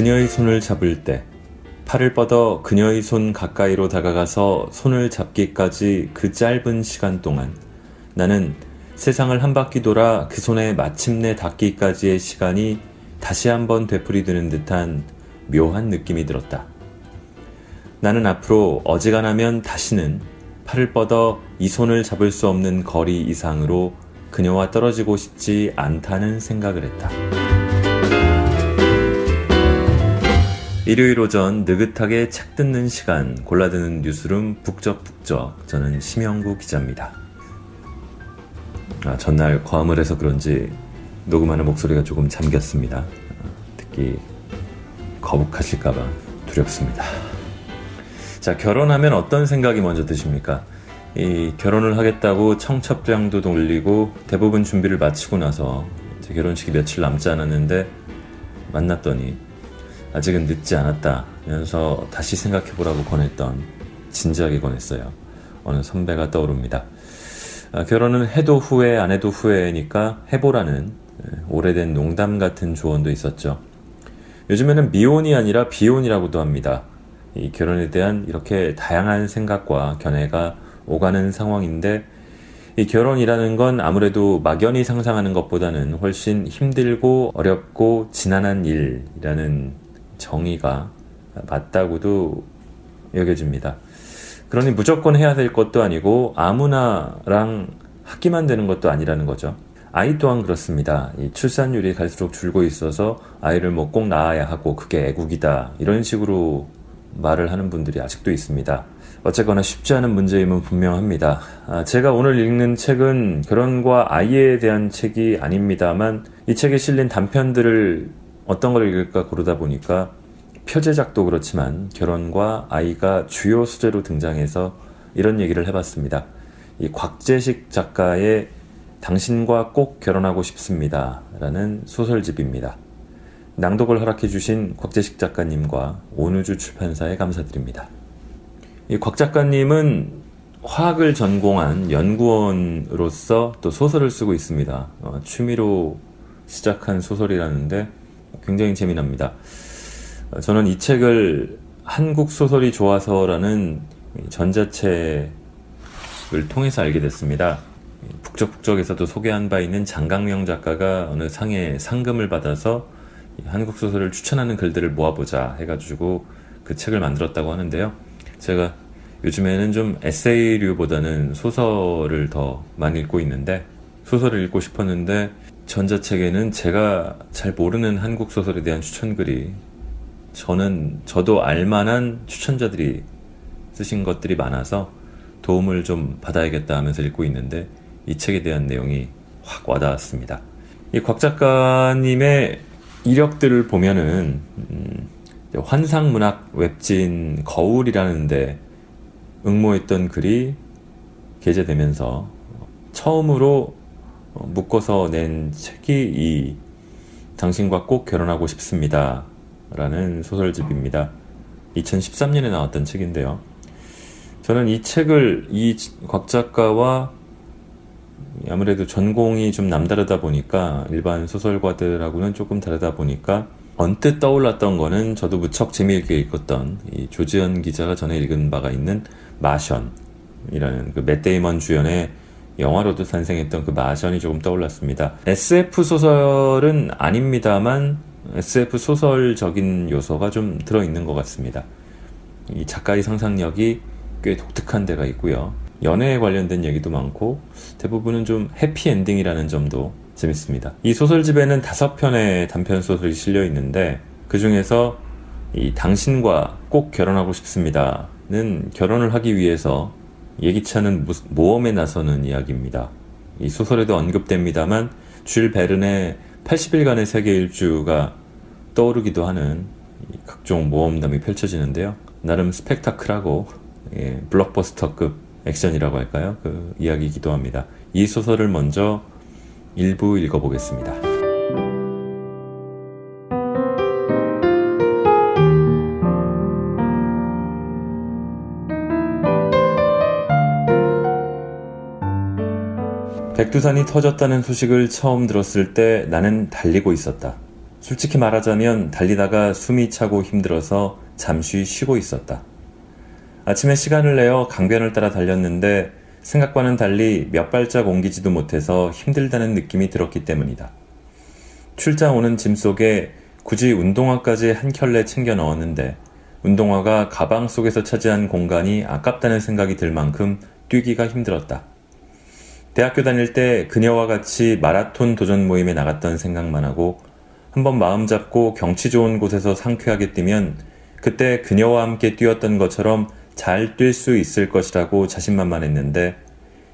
그녀의 손을 잡을 때 팔을 뻗어 그녀의 손 가까이로 다가가서 손을 잡기까지 그 짧은 시간 동안 나는 세상을 한 바퀴 돌아 그 손에 마침내 닿기까지의 시간이 다시 한번 되풀이되는 듯한 묘한 느낌이 들었다. 나는 앞으로 어지간하면 다시는 팔을 뻗어 이 손을 잡을 수 없는 거리 이상으로 그녀와 떨어지고 싶지 않다는 생각을 했다. 일요일 오전 느긋하게 책 듣는 시간 골라드는 뉴스룸 북적북적 저는 심영구 기자입니다. 아, 전날 과음을 해서 그런지 녹음하는 목소리가 조금 잠겼습니다. 듣기 거북하실까봐 두렵습니다. 자, 결혼하면 어떤 생각이 먼저 드십니까? 이 결혼을 하겠다고 청첩장도 돌리고 대부분 준비를 마치고 나서 결혼식이 며칠 남지 않았는데 만났더니 아직은 늦지 않았다면서 다시 생각해보라고 권했던 진지하게 권했어요. 어느 선배가 떠오릅니다. 아, 결혼은 해도 후회 안 해도 후회니까 해보라는 오래된 농담 같은 조언도 있었죠. 요즘에는 미혼이 아니라 비혼이라고도 합니다. 이 결혼에 대한 이렇게 다양한 생각과 견해가 오가는 상황인데 이 결혼이라는 건 아무래도 막연히 상상하는 것보다는 훨씬 힘들고 어렵고 지난한 일이라는 정의가 맞다고도 여겨집니다. 그러니 무조건 해야 될 것도 아니고 아무나랑 하기만 되는 것도 아니라는 거죠. 아이 또한 그렇습니다. 출산율이 갈수록 줄고 있어서 아이를 뭐 꼭 낳아야 하고 그게 애국이다. 이런 식으로 말을 하는 분들이 아직도 있습니다. 어쨌거나 쉽지 않은 문제임은 분명합니다. 아, 제가 오늘 읽는 책은 결혼과 아이에 대한 책이 아닙니다만 이 책에 실린 단편들을 어떤 걸 읽을까 고르다 보니까 표제작도 그렇지만 결혼과 아이가 주요 소재로 등장해서 이런 얘기를 해봤습니다. 이 곽재식 작가의 당신과 꼭 결혼하고 싶습니다. 라는 소설집입니다. 낭독을 허락해주신 곽재식 작가님과 온우주 출판사에 감사드립니다. 이 곽 작가님은 화학을 전공한 연구원으로서 또 소설을 쓰고 있습니다. 어, 취미로 시작한 소설이라는데 굉장히 재미납니다. 저는 이 책을 한국 소설이 좋아서라는 전자책을 통해서 알게 됐습니다. 북적북적에서도 소개한 바 있는 장강명 작가가 어느 상에 상금을 받아서 한국 소설을 추천하는 글들을 모아보자 해가지고 그 책을 만들었다고 하는데요. 제가 요즘에는 좀 에세이류보다는 소설을 더 많이 읽고 있는데 소설을 읽고 싶었는데 전자책에는 제가 잘 모르는 한국 소설에 대한 추천글이 저는 저도 알만한 추천자들이 쓰신 것들이 많아서 도움을 좀 받아야겠다 하면서 읽고 있는데 이 책에 대한 내용이 확 와닿았습니다. 이 곽 작가님의 이력들을 보면은 음, 환상문학 웹진 거울이라는데 응모했던 글이 게재되면서 처음으로 어, 묶어서 낸 책이 이 당신과 꼭 결혼하고 싶습니다. 라는 소설집입니다. 2013년에 나왔던 책인데요. 저는 이 책을 이 곽 작가와 아무래도 전공이 좀 남다르다 보니까 일반 소설가들하고는 조금 다르다 보니까 언뜻 떠올랐던 거는 저도 무척 재미있게 읽었던 이 조지현 기자가 전에 읽은 바가 있는 마션이라는 그 맷데이먼 주연의 영화로도 탄생했던 그 마션이 조금 떠올랐습니다. SF 소설은 아닙니다만 SF 소설적인 요소가 좀 들어있는 것 같습니다. 이 작가의 상상력이 꽤 독특한 데가 있고요. 연애에 관련된 얘기도 많고 대부분은 좀 해피엔딩이라는 점도 재밌습니다. 이 소설집에는 다섯 편의 단편 소설이 실려 있는데 그 중에서 이 당신과 꼭 결혼하고 싶습니다는 결혼을 하기 위해서 예기치 않은 모험에 나서는 이야기입니다. 이 소설에도 언급됩니다만 줄 베른의 80일간의 세계 일주가 떠오르기도 하는 각종 모험담이 펼쳐지는데요. 나름 스펙타클하고 예, 블록버스터급 액션이라고 할까요? 그 이야기이기도 합니다. 이 소설을 먼저 일부 읽어보겠습니다. 백두산이 터졌다는 소식을 처음 들었을 때 나는 달리고 있었다. 솔직히 말하자면 달리다가 숨이 차고 힘들어서 잠시 쉬고 있었다. 아침에 시간을 내어 강변을 따라 달렸는데 생각과는 달리 몇 발짝 옮기지도 못해서 힘들다는 느낌이 들었기 때문이다. 출장 오는 짐 속에 굳이 운동화까지 한 켤레 챙겨 넣었는데 운동화가 가방 속에서 차지한 공간이 아깝다는 생각이 들 만큼 뛰기가 힘들었다. 대학교 다닐 때 그녀와 같이 마라톤 도전 모임에 나갔던 생각만 하고 한번 마음 잡고 경치 좋은 곳에서 상쾌하게 뛰면 그때 그녀와 함께 뛰었던 것처럼 잘 뛸 수 있을 것이라고 자신만만했는데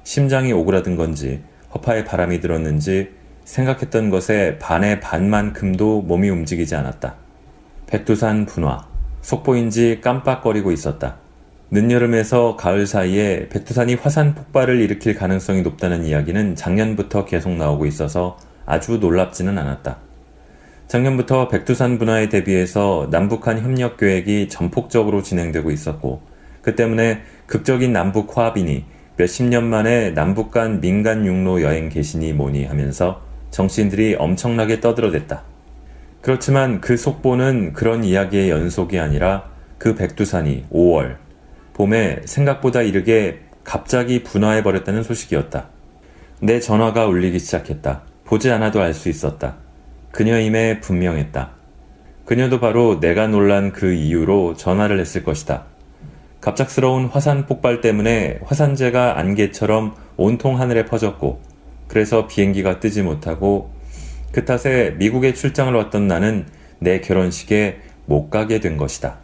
심장이 오그라든 건지 허파에 바람이 들었는지 생각했던 것의 반의 반만큼도 몸이 움직이지 않았다. 백두산 분화, 속보인지 깜빡거리고 있었다. 늦여름에서 가을 사이에 백두산이 화산 폭발을 일으킬 가능성이 높다는 이야기는 작년부터 계속 나오고 있어서 아주 놀랍지는 않았다. 작년부터 백두산 분화에 대비해서 남북한 협력 계획이 전폭적으로 진행되고 있었고, 그 때문에 극적인 남북 화합이니 몇십 년 만에 남북 간 민간 육로 여행 개신이 뭐니 하면서 정치인들이 엄청나게 떠들어댔다. 그렇지만 그 속보는 그런 이야기의 연속이 아니라 그 백두산이 5월, 봄에 생각보다 이르게 갑자기 분화해버렸다는 소식이었다. 내 전화가 울리기 시작했다. 보지 않아도 알 수 있었다. 그녀임에 분명했다. 그녀도 바로 내가 놀란 그 이유로 전화를 했을 것이다. 갑작스러운 화산 폭발 때문에 화산재가 안개처럼 온통 하늘에 퍼졌고, 그래서 비행기가 뜨지 못하고, 그 탓에 미국에 출장을 왔던 나는 내 결혼식에 못 가게 된 것이다.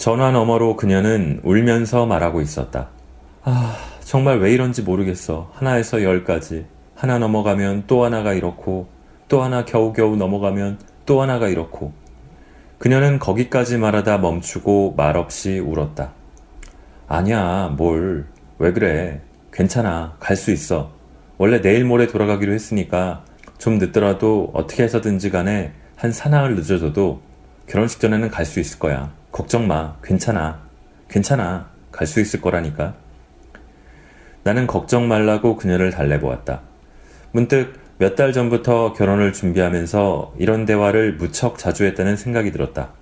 전화 너머로 그녀는 울면서 말하고 있었다. 아, 정말 왜 이런지 모르겠어. 하나에서 열까지. 하나 넘어가면 또 하나가 이렇고, 또 하나 겨우겨우 넘어가면 또 하나가 이렇고. 그녀는 거기까지 말하다 멈추고 말없이 울었다. 아니야, 뭘. 왜 그래. 괜찮아. 갈 수 있어. 원래 내일 모레 돌아가기로 했으니까 좀 늦더라도 어떻게 해서든지 간에 한 사나흘 늦어져도 결혼식 전에는 갈 수 있을 거야. 걱정 마. 괜찮아. 괜찮아. 갈 수 있을 거라니까. 나는 걱정 말라고 그녀를 달래보았다. 문득 몇 달 전부터 결혼을 준비하면서 이런 대화를 무척 자주 했다는 생각이 들었다.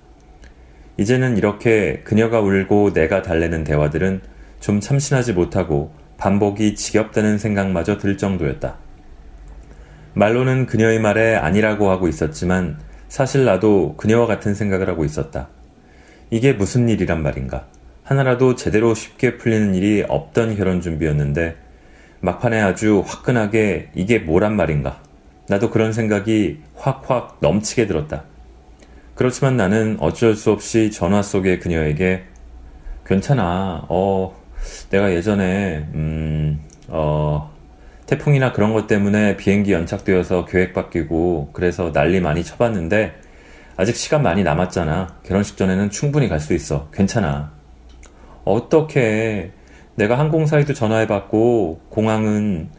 이제는 이렇게 그녀가 울고 내가 달래는 대화들은 좀 참신하지 못하고 반복이 지겹다는 생각마저 들 정도였다. 말로는 그녀의 말에 아니라고 하고 있었지만 사실 나도 그녀와 같은 생각을 하고 있었다. 이게 무슨 일이란 말인가. 하나라도 제대로 쉽게 풀리는 일이 없던 결혼 준비였는데 막판에 아주 화끈하게 이게 뭐란 말인가. 나도 그런 생각이 확확 넘치게 들었다. 그렇지만 나는 어쩔 수 없이 전화 속의 그녀에게 괜찮아. 어, 내가 예전에, 음, 어, 태풍이나 그런 것 때문에 비행기 연착되어서 계획 바뀌고 그래서 난리 많이 쳐봤는데 아직 시간 많이 남았잖아. 결혼식 전에는 충분히 갈 수 있어. 괜찮아. 어떻게 내가 항공사에도 전화해봤고 공항은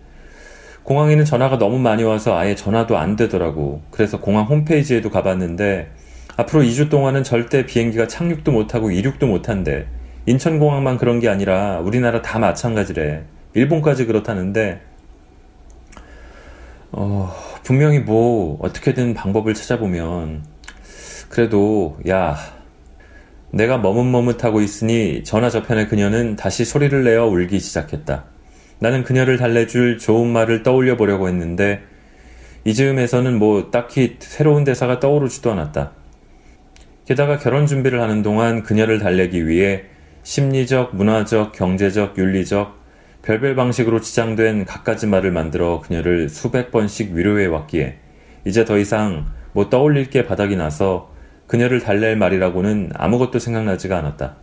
공항에는 전화가 너무 많이 와서 아예 전화도 안 되더라고. 그래서 공항 홈페이지에도 가봤는데 앞으로 2주 동안은 절대 비행기가 착륙도 못하고 이륙도 못한대. 인천공항만 그런 게 아니라 우리나라 다 마찬가지래. 일본까지 그렇다는데 어, 분명히 뭐 어떻게든 방법을 찾아보면 그래도 야 내가 머뭇머뭇하고 있으니 전화 저편의 그녀는 다시 소리를 내어 울기 시작했다. 나는 그녀를 달래줄 좋은 말을 떠올려 보려고 했는데 이즈음에서는 뭐 딱히 새로운 대사가 떠오르지도 않았다. 게다가 결혼 준비를 하는 동안 그녀를 달래기 위해 심리적, 문화적, 경제적, 윤리적, 별별 방식으로 지장된 갖가지 말을 만들어 그녀를 수백 번씩 위로해 왔기에 이제 더 이상 뭐 떠올릴 게 바닥이 나서 그녀를 달랠 말이라고는 아무것도 생각나지가 않았다.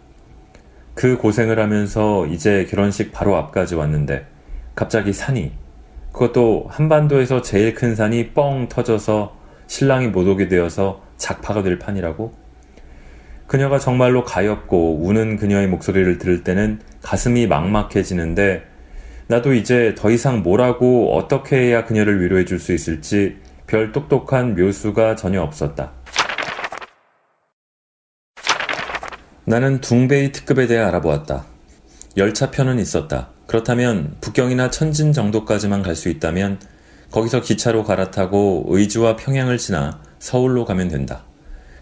그 고생을 하면서 이제 결혼식 바로 앞까지 왔는데 갑자기 산이 그것도 한반도에서 제일 큰 산이 뻥 터져서 신랑이 못 오게 되어서 작파가 될 판이라고? 그녀가 정말로 가엾고 우는 그녀의 목소리를 들을 때는 가슴이 막막해지는데 나도 이제 더 이상 뭐라고 어떻게 해야 그녀를 위로해 줄 수 있을지 별 똑똑한 묘수가 전혀 없었다. 나는 둥베이 특급에 대해 알아보았다. 열차편은 있었다. 그렇다면 북경이나 천진 정도까지만 갈 수 있다면 거기서 기차로 갈아타고 의주와 평양을 지나 서울로 가면 된다.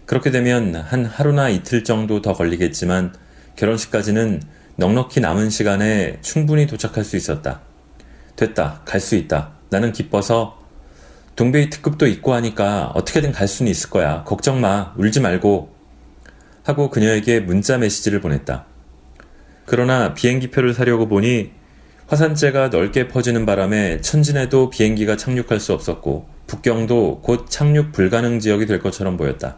그렇게 되면 한 하루나 이틀 정도 더 걸리겠지만 결혼식까지는 넉넉히 남은 시간에 충분히 도착할 수 있었다. 됐다. 갈 수 있다. 나는 기뻐서 동베이 특급도 있고 하니까 어떻게든 갈 수는 있을 거야. 걱정 마. 울지 말고. 하고 그녀에게 문자 메시지를 보냈다. 그러나 비행기표를 사려고 보니 화산재가 넓게 퍼지는 바람에 천진에도 비행기가 착륙할 수 없었고 북경도 곧 착륙 불가능 지역이 될 것처럼 보였다.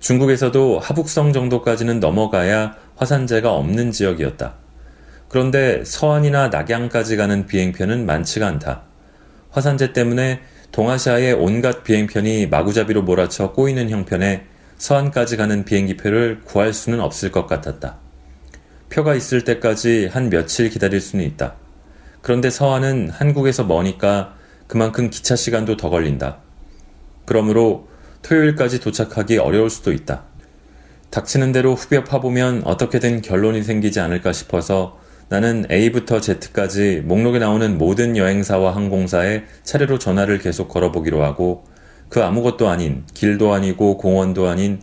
중국에서도 하북성 정도까지는 넘어가야 화산재가 없는 지역이었다. 그런데 서안이나 낙양까지 가는 비행편은 많지가 않다. 화산재 때문에 동아시아의 온갖 비행편이 마구잡이로 몰아쳐 꼬이는 형편에 서안까지 가는 비행기표를 구할 수는 없을 것 같았다. 표가 있을 때까지 한 며칠 기다릴 수는 있다. 그런데 서안은 한국에서 머니까 그만큼 기차 시간도 더 걸린다. 그러므로 토요일까지 도착하기 어려울 수도 있다. 닥치는 대로 후벼 파보면 어떻게든 결론이 생기지 않을까 싶어서 나는 A부터 Z까지 목록에 나오는 모든 여행사와 항공사에 차례로 전화를 계속 걸어보기로 하고 그 아무것도 아닌 길도 아니고 공원도 아닌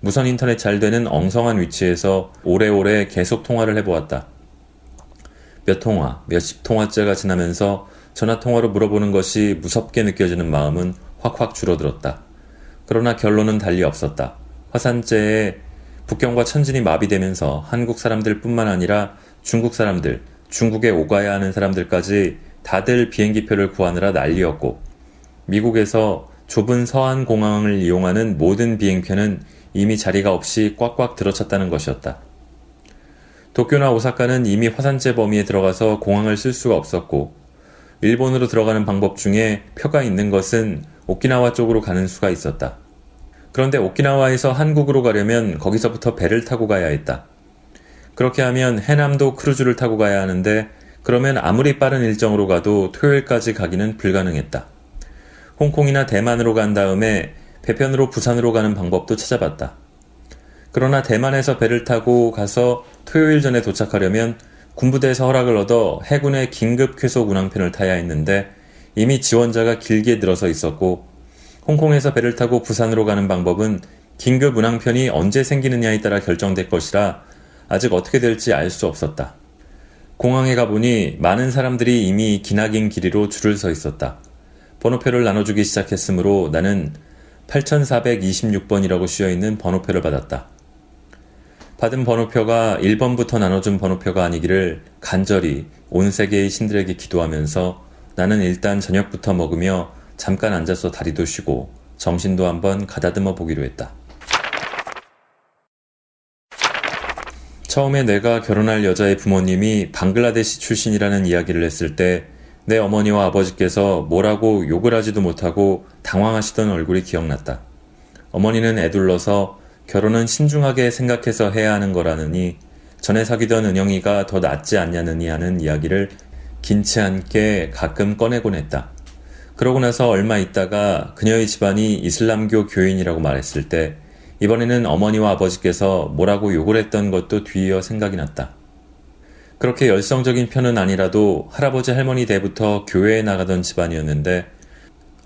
무선 인터넷 잘 되는 엉성한 위치에서 오래오래 계속 통화를 해보았다. 몇 통화, 몇십 통화째가 지나면서 전화 통화로 물어보는 것이 무섭게 느껴지는 마음은 확확 줄어들었다. 그러나 결론은 달리 없었다. 화산재에 북경과 천진이 마비되면서 한국 사람들 뿐만 아니라 중국 사람들, 중국에 오가야 하는 사람들까지 다들 비행기표를 구하느라 난리였고, 미국에서 좁은 서안 공항을 이용하는 모든 비행편은 이미 자리가 없이 꽉꽉 들어찼다는 것이었다. 도쿄나 오사카는 이미 화산재 범위에 들어가서 공항을 쓸 수가 없었고, 일본으로 들어가는 방법 중에 표가 있는 것은 오키나와 쪽으로 가는 수가 있었다. 그런데 오키나와에서 한국으로 가려면 거기서부터 배를 타고 가야 했다. 그렇게 하면 해남도 크루즈를 타고 가야 하는데 그러면 아무리 빠른 일정으로 가도 토요일까지 가기는 불가능했다. 홍콩이나 대만으로 간 다음에 배편으로 부산으로 가는 방법도 찾아봤다. 그러나 대만에서 배를 타고 가서 토요일 전에 도착하려면 군부대에서 허락을 얻어 해군의 긴급 쾌속 운항편을 타야 했는데 이미 지원자가 길게 늘어서 있었고 홍콩에서 배를 타고 부산으로 가는 방법은 긴급 운항편이 언제 생기느냐에 따라 결정될 것이라 아직 어떻게 될지 알 수 없었다. 공항에 가보니 많은 사람들이 이미 기나긴 길이로 줄을 서 있었다. 번호표를 나눠주기 시작했으므로 나는 8426번이라고 씌어있는 번호표를 받았다. 받은 번호표가 1번부터 나눠준 번호표가 아니기를 간절히 온 세계의 신들에게 기도하면서 나는 일단 저녁부터 먹으며 잠깐 앉아서 다리도 쉬고 정신도 한번 가다듬어 보기로 했다. 처음에 내가 결혼할 여자의 부모님이 방글라데시 출신이라는 이야기를 했을 때 내 어머니와 아버지께서 뭐라고 욕을 하지도 못하고 당황하시던 얼굴이 기억났다. 어머니는 애둘러서 결혼은 신중하게 생각해서 해야 하는 거라느니 전에 사귀던 은영이가 더 낫지 않냐느니 하는 이야기를 긴치 않게 가끔 꺼내곤 했다. 그러고 나서 얼마 있다가 그녀의 집안이 이슬람교 교인이라고 말했을 때 이번에는 어머니와 아버지께서 뭐라고 욕을 했던 것도 뒤이어 생각이 났다. 그렇게 열성적인 편은 아니라도 할아버지 할머니 때부터 교회에 나가던 집안이었는데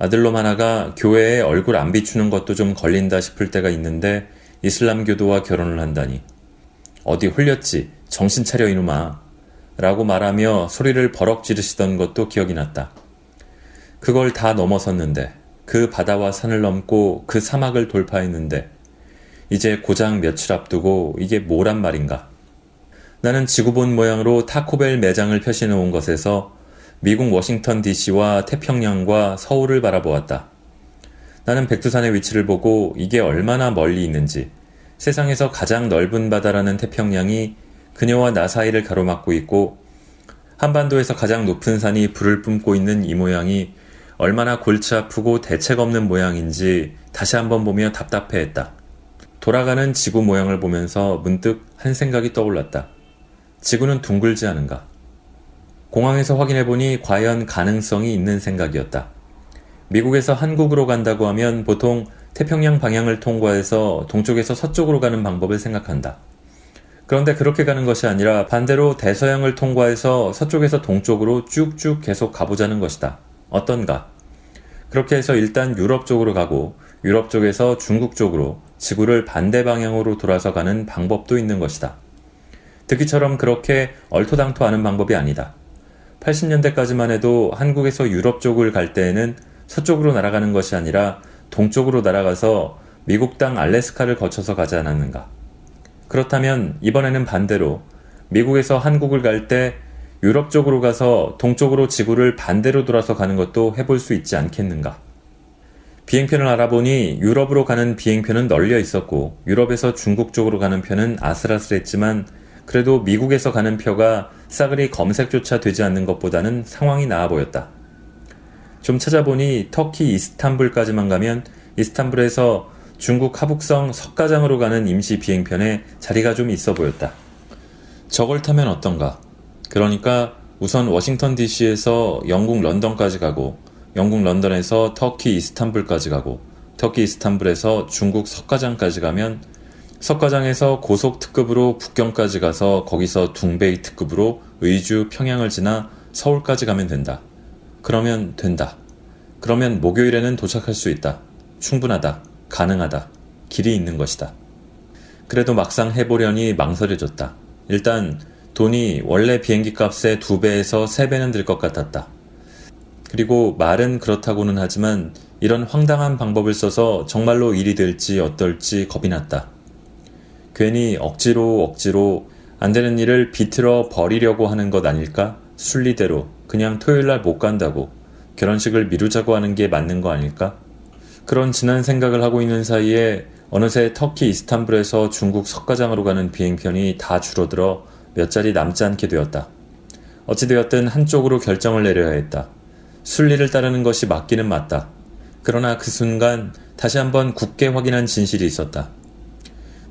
아들놈 하나가 교회에 얼굴 안 비추는 것도 좀 걸린다 싶을 때가 있는데 이슬람교도와 결혼을 한다니. 어디 홀렸지? 정신 차려 이놈아. 라고 말하며 소리를 버럭 지르시던 것도 기억이 났다. 그걸 다 넘어섰는데, 그 바다와 산을 넘고 그 사막을 돌파했는데, 이제 고장 며칠 앞두고 이게 뭐란 말인가? 나는 지구본 모양으로 타코벨 매장을 펴시해 놓은 것에서 미국 워싱턴 DC와 태평양과 서울을 바라보았다. 나는 백두산의 위치를 보고 이게 얼마나 멀리 있는지, 세상에서 가장 넓은 바다라는 태평양이 그녀와 나 사이를 가로막고 있고 한반도에서 가장 높은 산이 불을 뿜고 있는 이 모양이 얼마나 골치 아프고 대책 없는 모양인지 다시 한번 보며 답답해 했다. 돌아가는 지구 모양을 보면서 문득 한 생각이 떠올랐다. 지구는 둥글지 않은가? 공항에서 확인해보니 과연 가능성이 있는 생각이었다. 미국에서 한국으로 간다고 하면 보통 태평양 방향을 통과해서 동쪽에서 서쪽으로 가는 방법을 생각한다. 그런데 그렇게 가는 것이 아니라 반대로 대서양을 통과해서 서쪽에서 동쪽으로 쭉쭉 계속 가보자는 것이다. 어떤가? 그렇게 해서 일단 유럽 쪽으로 가고 유럽 쪽에서 중국 쪽으로 지구를 반대 방향으로 돌아서 가는 방법도 있는 것이다. 듣기처럼 그렇게 얼토당토하는 방법이 아니다. 80년대까지만 해도 한국에서 유럽 쪽을 갈 때에는 서쪽으로 날아가는 것이 아니라 동쪽으로 날아가서 미국 땅 알래스카를 거쳐서 가지 않았는가. 그렇다면 이번에는 반대로 미국에서 한국을 갈 때 유럽 쪽으로 가서 동쪽으로 지구를 반대로 돌아서 가는 것도 해볼 수 있지 않겠는가. 비행편을 알아보니 유럽으로 가는 비행편은 널려 있었고 유럽에서 중국 쪽으로 가는 편은 아슬아슬했지만 그래도 미국에서 가는 표가 싸그리 검색조차 되지 않는 것보다는 상황이 나아 보였다. 좀 찾아보니 터키 이스탄불까지만 가면 이스탄불에서 중국 하북성 석가장으로 가는 임시 비행편에 자리가 좀 있어 보였다. 저걸 타면 어떤가? 그러니까 우선 워싱턴 DC에서 영국 런던까지 가고 영국 런던에서 터키 이스탄불까지 가고 터키 이스탄불에서 중국 석가장까지 가면 석가장에서 고속 특급으로 북경까지 가서 거기서 둥베이 특급으로 의주 평양을 지나 서울까지 가면 된다. 그러면 된다. 그러면 목요일에는 도착할 수 있다. 충분하다. 가능하다. 길이 있는 것이다. 그래도 막상 해보려니 망설여졌다. 일단 돈이 원래 비행기 값의 두 배에서 세 배는 들 것 같았다. 그리고 말은 그렇다고는 하지만 이런 황당한 방법을 써서 정말로 일이 될지 어떨지 겁이 났다. 괜히 억지로 억지로 안 되는 일을 비틀어 버리려고 하는 것 아닐까? 순리대로 그냥 토요일 날 못 간다고 결혼식을 미루자고 하는 게 맞는 거 아닐까? 그런 지난 생각을 하고 있는 사이에 어느새 터키 이스탄불에서 중국 석가장으로 가는 비행편이 다 줄어들어 몇 자리 남지 않게 되었다. 어찌되었든 한쪽으로 결정을 내려야 했다. 순리를 따르는 것이 맞기는 맞다. 그러나 그 순간 다시 한번 굳게 확인한 진실이 있었다.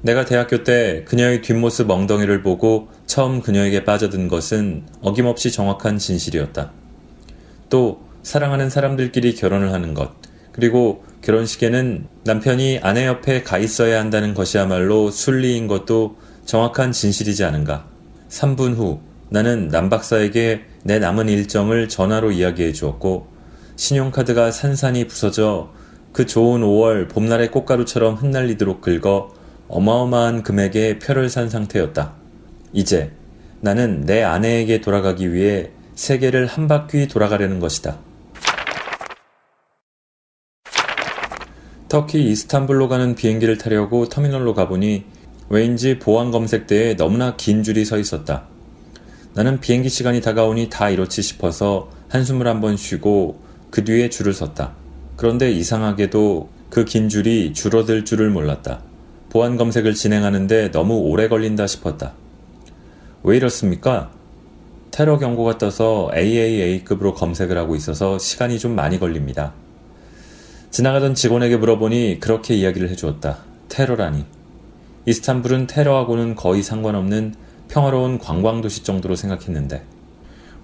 내가 대학교 때 그녀의 뒷모습 엉덩이를 보고 처음 그녀에게 빠져든 것은 어김없이 정확한 진실이었다. 또 사랑하는 사람들끼리 결혼을 하는 것, 그리고 결혼식에는 남편이 아내 옆에 가 있어야 한다는 것이야말로 순리인 것도 정확한 진실이지 않은가. 3분 후 나는 남 박사에게 내 남은 일정을 전화로 이야기해 주었고 신용카드가 산산이 부서져 그 좋은 5월 봄날의 꽃가루처럼 흩날리도록 긁어 어마어마한 금액의 표를 산 상태였다. 이제 나는 내 아내에게 돌아가기 위해 세계를 한 바퀴 돌아가려는 것이다. 터키 이스탄불로 가는 비행기를 타려고 터미널로 가보니 왜인지 보안 검색대에 너무나 긴 줄이 서 있었다. 나는 비행기 시간이 다가오니 다 이렇지 싶어서 한숨을 한 번 쉬고 그 뒤에 줄을 섰다. 그런데 이상하게도 그 긴 줄이 줄어들 줄을 몰랐다. 보안 검색을 진행하는데 너무 오래 걸린다 싶었다. 왜 이렇습니까? 테러 경고가 떠서 AAA급으로 검색을 하고 있어서 시간이 좀 많이 걸립니다. 지나가던 직원에게 물어보니 그렇게 이야기를 해주었다. 테러라니. 이스탄불은 테러하고는 거의 상관없는 평화로운 관광도시 정도로 생각했는데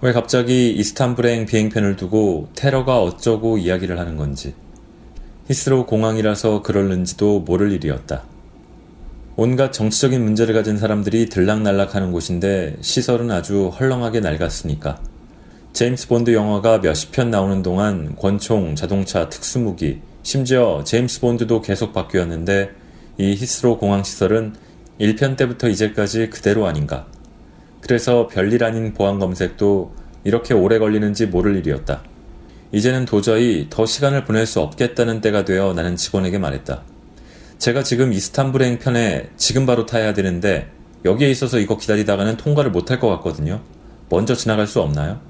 왜 갑자기 이스탄불행 비행편을 두고 테러가 어쩌고 이야기를 하는 건지 히스로 공항이라서 그럴는지도 모를 일이었다. 온갖 정치적인 문제를 가진 사람들이 들락날락하는 곳인데 시설은 아주 헐렁하게 낡았으니까. 제임스 본드 영화가 몇십 편 나오는 동안 권총, 자동차, 특수무기, 심지어 제임스 본드도 계속 바뀌었는데 이 히스로 공항 시설은 1편 때부터 이제까지 그대로 아닌가. 그래서 별일 아닌 보안 검색도 이렇게 오래 걸리는지 모를 일이었다. 이제는 도저히 더 시간을 보낼 수 없겠다는 때가 되어 나는 직원에게 말했다. 제가 지금 이스탄불 행 편에 지금 바로 타야 되는데 여기에 있어서 이거 기다리다가는 통과를 못할 것 같거든요. 먼저 지나갈 수 없나요?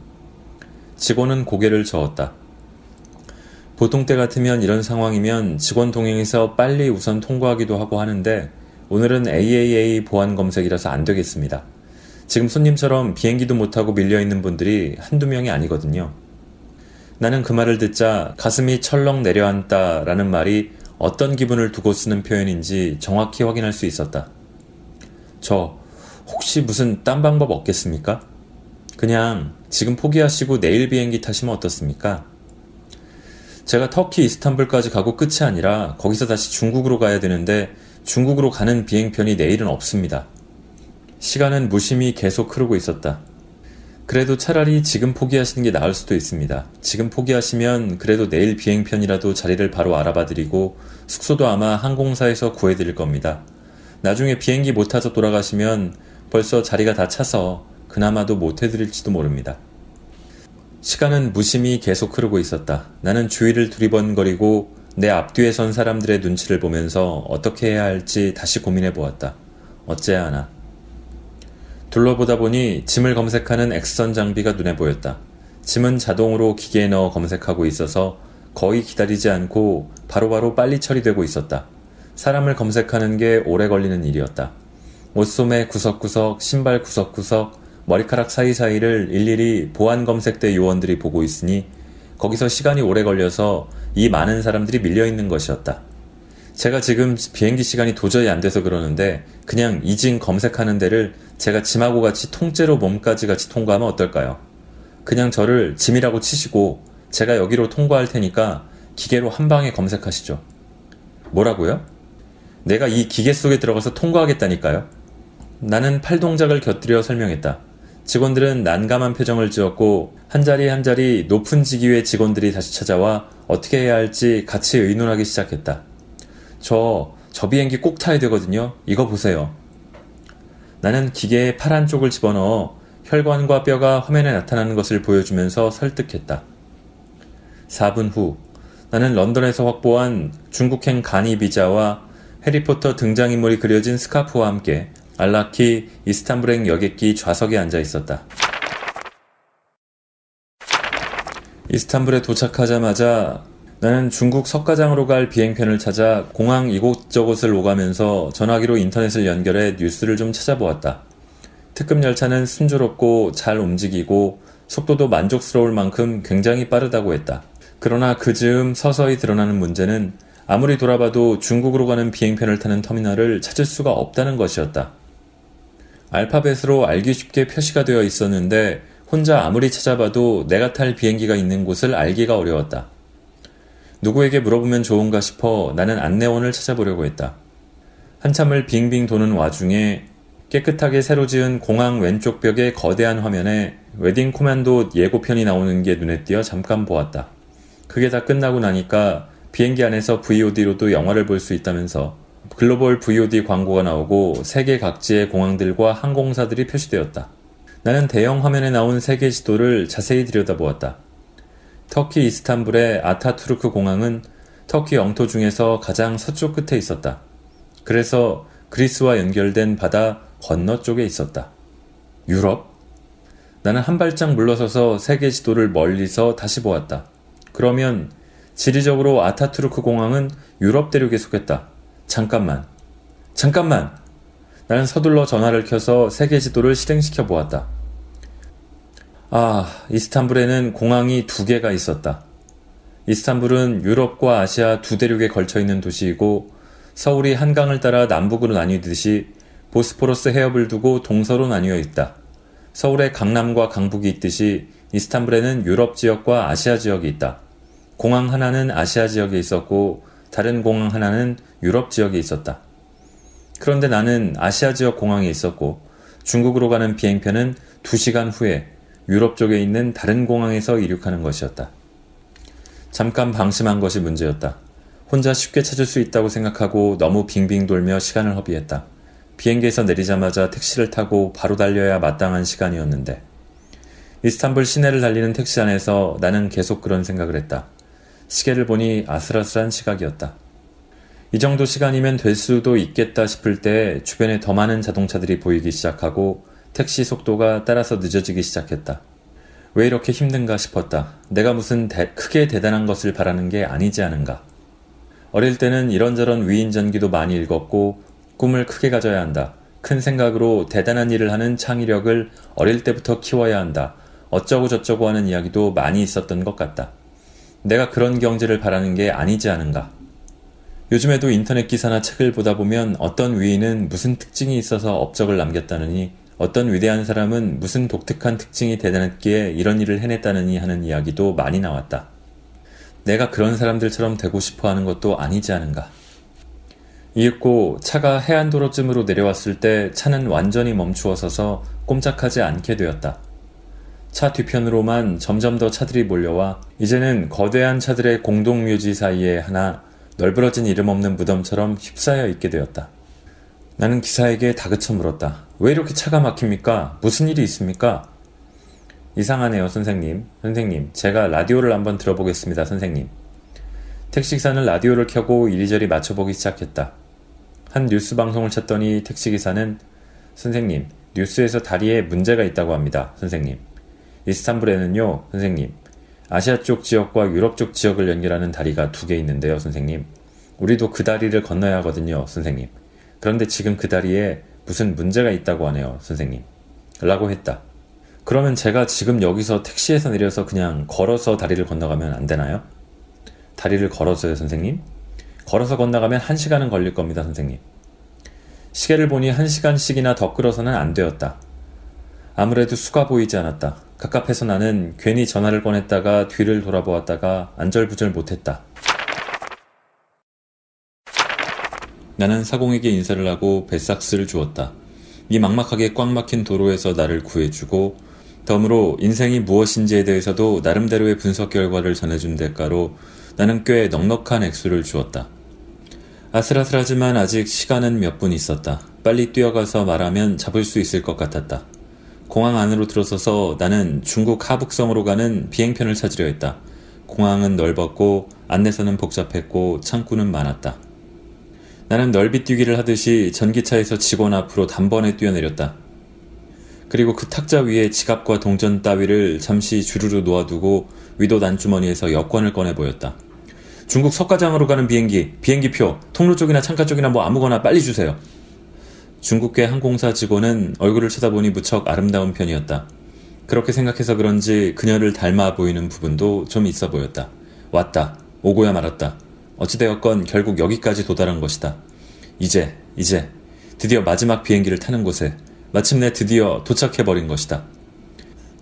직원은 고개를 저었다. 보통 때 같으면 이런 상황이면 직원 동행해서 빨리 우선 통과하기도 하고 하는데 오늘은 AAA 보안 검색이라서 안 되겠습니다. 지금 손님처럼 비행기도 못하고 밀려있는 분들이 한두 명이 아니거든요. 나는 그 말을 듣자 가슴이 철렁 내려앉다 라는 말이 어떤 기분을 두고 쓰는 표현인지 정확히 확인할 수 있었다. 저 혹시 무슨 딴 방법 없겠습니까? 그냥 지금 포기하시고 내일 비행기 타시면 어떻습니까? 제가 터키 이스탄불까지 가고 끝이 아니라 거기서 다시 중국으로 가야 되는데 중국으로 가는 비행편이 내일은 없습니다. 시간은 무심히 계속 흐르고 있었다. 그래도 차라리 지금 포기하시는 게 나을 수도 있습니다. 지금 포기하시면 그래도 내일 비행편이라도 자리를 바로 알아봐 드리고 숙소도 아마 항공사에서 구해 드릴 겁니다. 나중에 비행기 못 타서 돌아가시면 벌써 자리가 다 차서 그나마도 못 해드릴지도 모릅니다. 시간은 무심히 계속 흐르고 있었다. 나는 주위를 두리번거리고 내 앞뒤에 선 사람들의 눈치를 보면서 어떻게 해야 할지 다시 고민해 보았다. 어째야 하나. 둘러보다 보니 짐을 검색하는 엑스선 장비가 눈에 보였다. 짐은 자동으로 기계에 넣어 검색하고 있어서 거의 기다리지 않고 바로바로 바로 빨리 처리되고 있었다. 사람을 검색하는 게 오래 걸리는 일이었다. 옷소매 구석구석, 신발 구석구석, 머리카락 사이사이를 일일이 보안 검색대 요원들이 보고 있으니 거기서 시간이 오래 걸려서 이 많은 사람들이 밀려 있는 것이었다. 제가 지금 비행기 시간이 도저히 안 돼서 그러는데 그냥 이징 검색하는 데를 제가 짐하고 같이 통째로 몸까지 같이 통과하면 어떨까요? 그냥 저를 짐이라고 치시고 제가 여기로 통과할 테니까 기계로 한 방에 검색하시죠. 뭐라고요? 내가 이 기계 속에 들어가서 통과하겠다니까요? 나는 팔 동작을 곁들여 설명했다. 직원들은 난감한 표정을 지었고 한 자리 한 자리 높은 직위의 직원들이 다시 찾아와 어떻게 해야 할지 같이 의논하기 시작했다. 저, 저 비행기 꼭 타야 되거든요. 이거 보세요. 나는 기계의 파란 쪽을 집어넣어 혈관과 뼈가 화면에 나타나는 것을 보여주면서 설득했다. 4분 후, 나는 런던에서 확보한 중국행 간이 비자와 해리포터 등장인물이 그려진 스카프와 함께 알라키 이스탄불행 여객기 좌석에 앉아 있었다. 이스탄불에 도착하자마자 나는 중국 석가장으로 갈 비행편을 찾아 공항 이곳저곳을 오가면서 전화기로 인터넷을 연결해 뉴스를 좀 찾아보았다. 특급 열차는 순조롭고 잘 움직이고 속도도 만족스러울 만큼 굉장히 빠르다고 했다. 그러나 그 즈음 서서히 드러나는 문제는 아무리 돌아봐도 중국으로 가는 비행편을 타는 터미널을 찾을 수가 없다는 것이었다. 알파벳으로 알기 쉽게 표시가 되어 있었는데 혼자 아무리 찾아봐도 내가 탈 비행기가 있는 곳을 알기가 어려웠다. 누구에게 물어보면 좋은가 싶어 나는 안내원을 찾아보려고 했다. 한참을 빙빙 도는 와중에 깨끗하게 새로 지은 공항 왼쪽 벽의 거대한 화면에 웨딩 코만도 예고편이 나오는 게 눈에 띄어 잠깐 보았다. 그게 다 끝나고 나니까 비행기 안에서 VOD로도 영화를 볼 수 있다면서 글로벌 VOD 광고가 나오고 세계 각지의 공항들과 항공사들이 표시되었다. 나는 대형 화면에 나온 세계 지도를 자세히 들여다보았다. 터키 이스탄불의 아타투르크 공항은 터키 영토 중에서 가장 서쪽 끝에 있었다. 그래서 그리스와 연결된 바다 건너 쪽에 있었다. 유럽? 나는 한 발짝 물러서서 세계 지도를 멀리서 다시 보았다. 그러면 지리적으로 아타투르크 공항은 유럽 대륙에 속했다. 잠깐만. 잠깐만! 나는 서둘러 전화를 켜서 세계 지도를 실행시켜 보았다. 아, 이스탄불에는 공항이 두 개가 있었다. 이스탄불은 유럽과 아시아 두 대륙에 걸쳐 있는 도시이고 서울이 한강을 따라 남북으로 나뉘듯이 보스포러스 해협을 두고 동서로 나뉘어 있다. 서울에 강남과 강북이 있듯이 이스탄불에는 유럽 지역과 아시아 지역이 있다. 공항 하나는 아시아 지역에 있었고 다른 공항 하나는 유럽 지역에 있었다. 그런데 나는 아시아 지역 공항에 있었고 중국으로 가는 비행편은 2시간 후에 유럽 쪽에 있는 다른 공항에서 이륙하는 것이었다. 잠깐 방심한 것이 문제였다. 혼자 쉽게 찾을 수 있다고 생각하고 너무 빙빙 돌며 시간을 허비했다. 비행기에서 내리자마자 택시를 타고 바로 달려야 마땅한 시간이었는데. 이스탄불 시내를 달리는 택시 안에서 나는 계속 그런 생각을 했다. 시계를 보니 아슬아슬한 시각이었다. 이 정도 시간이면 될 수도 있겠다 싶을 때 주변에 더 많은 자동차들이 보이기 시작하고 택시 속도가 따라서 늦어지기 시작했다. 왜 이렇게 힘든가 싶었다. 내가 무슨 대, 크게 대단한 것을 바라는 게 아니지 않은가. 어릴 때는 이런저런 위인전기도 많이 읽었고 꿈을 크게 가져야 한다. 큰 생각으로 대단한 일을 하는 창의력을 어릴 때부터 키워야 한다. 어쩌고 저쩌고 하는 이야기도 많이 있었던 것 같다. 내가 그런 경제를 바라는 게 아니지 않은가. 요즘에도 인터넷 기사나 책을 보다 보면 어떤 위인은 무슨 특징이 있어서 업적을 남겼다느니 어떤 위대한 사람은 무슨 독특한 특징이 대단했기에 이런 일을 해냈다느니 하는 이야기도 많이 나왔다. 내가 그런 사람들처럼 되고 싶어 하는 것도 아니지 않은가. 이윽고 차가 해안도로쯤으로 내려왔을 때 차는 완전히 멈추어 서서 꼼짝하지 않게 되었다. 차 뒤편으로만 점점 더 차들이 몰려와 이제는 거대한 차들의 공동묘지 사이에 하나 널브러진 이름 없는 무덤처럼 휩싸여 있게 되었다. 나는 기사에게 다그쳐 물었다. 왜 이렇게 차가 막힙니까? 무슨 일이 있습니까? 이상하네요, 선생님. 선생님, 제가 라디오를 한번 들어보겠습니다, 선생님. 택시기사는 라디오를 켜고 이리저리 맞춰보기 시작했다. 한 뉴스 방송을 찾더니 택시기사는 선생님, 뉴스에서 다리에 문제가 있다고 합니다, 선생님. 이스탄불에는요, 선생님. 아시아 쪽 지역과 유럽 쪽 지역을 연결하는 다리가 두 개 있는데요, 선생님. 우리도 그 다리를 건너야 하거든요, 선생님. 그런데 지금 그 다리에 무슨 문제가 있다고 하네요, 선생님. 라고 했다. 그러면 제가 지금 여기서 택시에서 내려서 그냥 걸어서 다리를 건너가면 안 되나요? 다리를 걸어서요, 선생님? 걸어서 건너가면 한 시간은 걸릴 겁니다, 선생님. 시계를 보니 한 시간씩이나 더 끌어서는 안 되었다. 아무래도 수가 보이지 않았다. 갑갑해서 나는 괜히 전화를 꺼냈다가 뒤를 돌아보았다가 안절부절 못했다. 나는 사공에게 인사를 하고 뱃삭스를 주었다. 이 막막하게 꽉 막힌 도로에서 나를 구해주고 덤으로 인생이 무엇인지에 대해서도 나름대로의 분석 결과를 전해준 대가로 나는 꽤 넉넉한 액수를 주었다. 아슬아슬하지만 아직 시간은 몇 분 있었다. 빨리 뛰어가서 말하면 잡을 수 있을 것 같았다. 공항 안으로 들어서서 나는 중국 하북성으로 가는 비행편을 찾으려 했다. 공항은 넓었고 안내서는 복잡했고 창구는 많았다. 나는 넓이 뛰기를 하듯이 전기차에서 직원 앞으로 단번에 뛰어내렸다. 그리고 그 탁자 위에 지갑과 동전 따위를 잠시 주르르 놓아두고 위도 난주머니에서 여권을 꺼내 보였다. 중국 석가장으로 가는 비행기, 비행기표, 통로 쪽이나 창가 쪽이나 뭐 아무거나 빨리 주세요. 중국계 항공사 직원은 얼굴을 쳐다보니 무척 아름다운 편이었다. 그렇게 생각해서 그런지 그녀를 닮아 보이는 부분도 좀 있어 보였다. 왔다. 오고야 말았다. 어찌되었건 결국 여기까지 도달한 것이다. 이제, 이제, 드디어 마지막 비행기를 타는 곳에 마침내 드디어 도착해버린 것이다.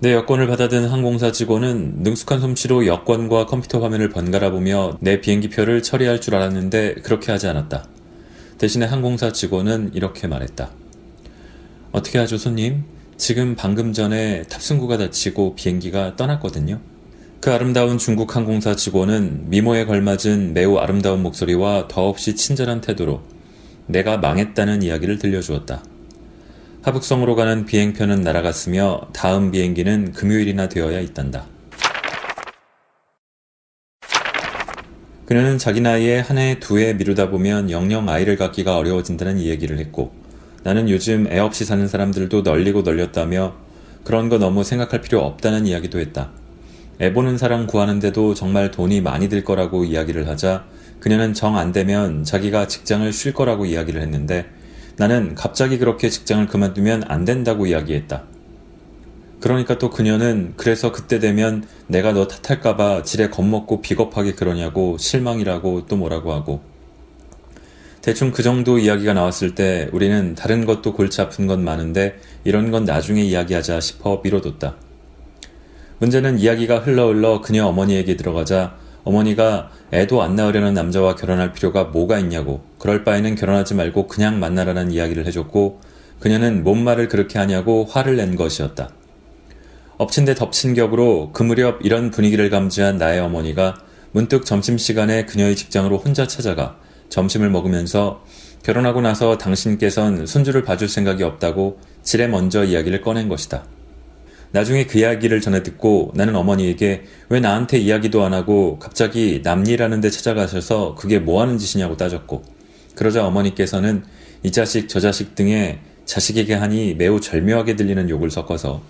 내 여권을 받아든 항공사 직원은 능숙한 솜씨로 여권과 컴퓨터 화면을 번갈아 보며 내 비행기표를 처리할 줄 알았는데 그렇게 하지 않았다. 대신에 항공사 직원은 이렇게 말했다. 어떻게 하죠, 손님? 지금 방금 전에 탑승구가 다치고 비행기가 떠났거든요. 그 아름다운 중국 항공사 직원은 미모에 걸맞은 매우 아름다운 목소리와 더없이 친절한 태도로 내가 망했다는 이야기를 들려주었다. 하북성으로 가는 비행편은 날아갔으며 다음 비행기는 금요일이나 되어야 있단다. 그녀는 자기 나이에 한 해, 두 해 미루다 보면 영영 아이를 갖기가 어려워진다는 이야기를 했고, 나는 요즘 애 없이 사는 사람들도 널리고 널렸다며 그런 거 너무 생각할 필요 없다는 이야기도 했다. 애 보는 사람 구하는데도 정말 돈이 많이 들 거라고 이야기를 하자 그녀는 정 안 되면 자기가 직장을 쉴 거라고 이야기를 했는데 나는 갑자기 그렇게 직장을 그만두면 안 된다고 이야기했다. 그러니까 또 그녀는 그래서 그때 되면 내가 너 탓할까봐 지레 겁먹고 비겁하게 그러냐고 실망이라고 또 뭐라고 하고 대충 그 정도 이야기가 나왔을 때 우리는 다른 것도 골치 아픈 건 많은데 이런 건 나중에 이야기하자 싶어 미뤄뒀다. 문제는 이야기가 흘러 흘러 그녀 어머니에게 들어가자 어머니가 애도 안 낳으려는 남자와 결혼할 필요가 뭐가 있냐고 그럴 바에는 결혼하지 말고 그냥 만나라는 이야기를 해줬고 그녀는 뭔 말을 그렇게 하냐고 화를 낸 것이었다. 엎친 데 덮친 격으로 그 무렵 이런 분위기를 감지한 나의 어머니가 문득 점심시간에 그녀의 직장으로 혼자 찾아가 점심을 먹으면서 결혼하고 나서 당신께선 손주를 봐줄 생각이 없다고 지레 먼저 이야기를 꺼낸 것이다. 나중에 그 이야기를 전해 듣고 나는 어머니에게 왜 나한테 이야기도 안 하고 갑자기 남일하는 데 찾아가셔서 그게 뭐 하는 짓이냐고 따졌고 그러자 어머니께서는 이 자식 저 자식 등의 자식에게 하니 매우 절묘하게 들리는 욕을 섞어서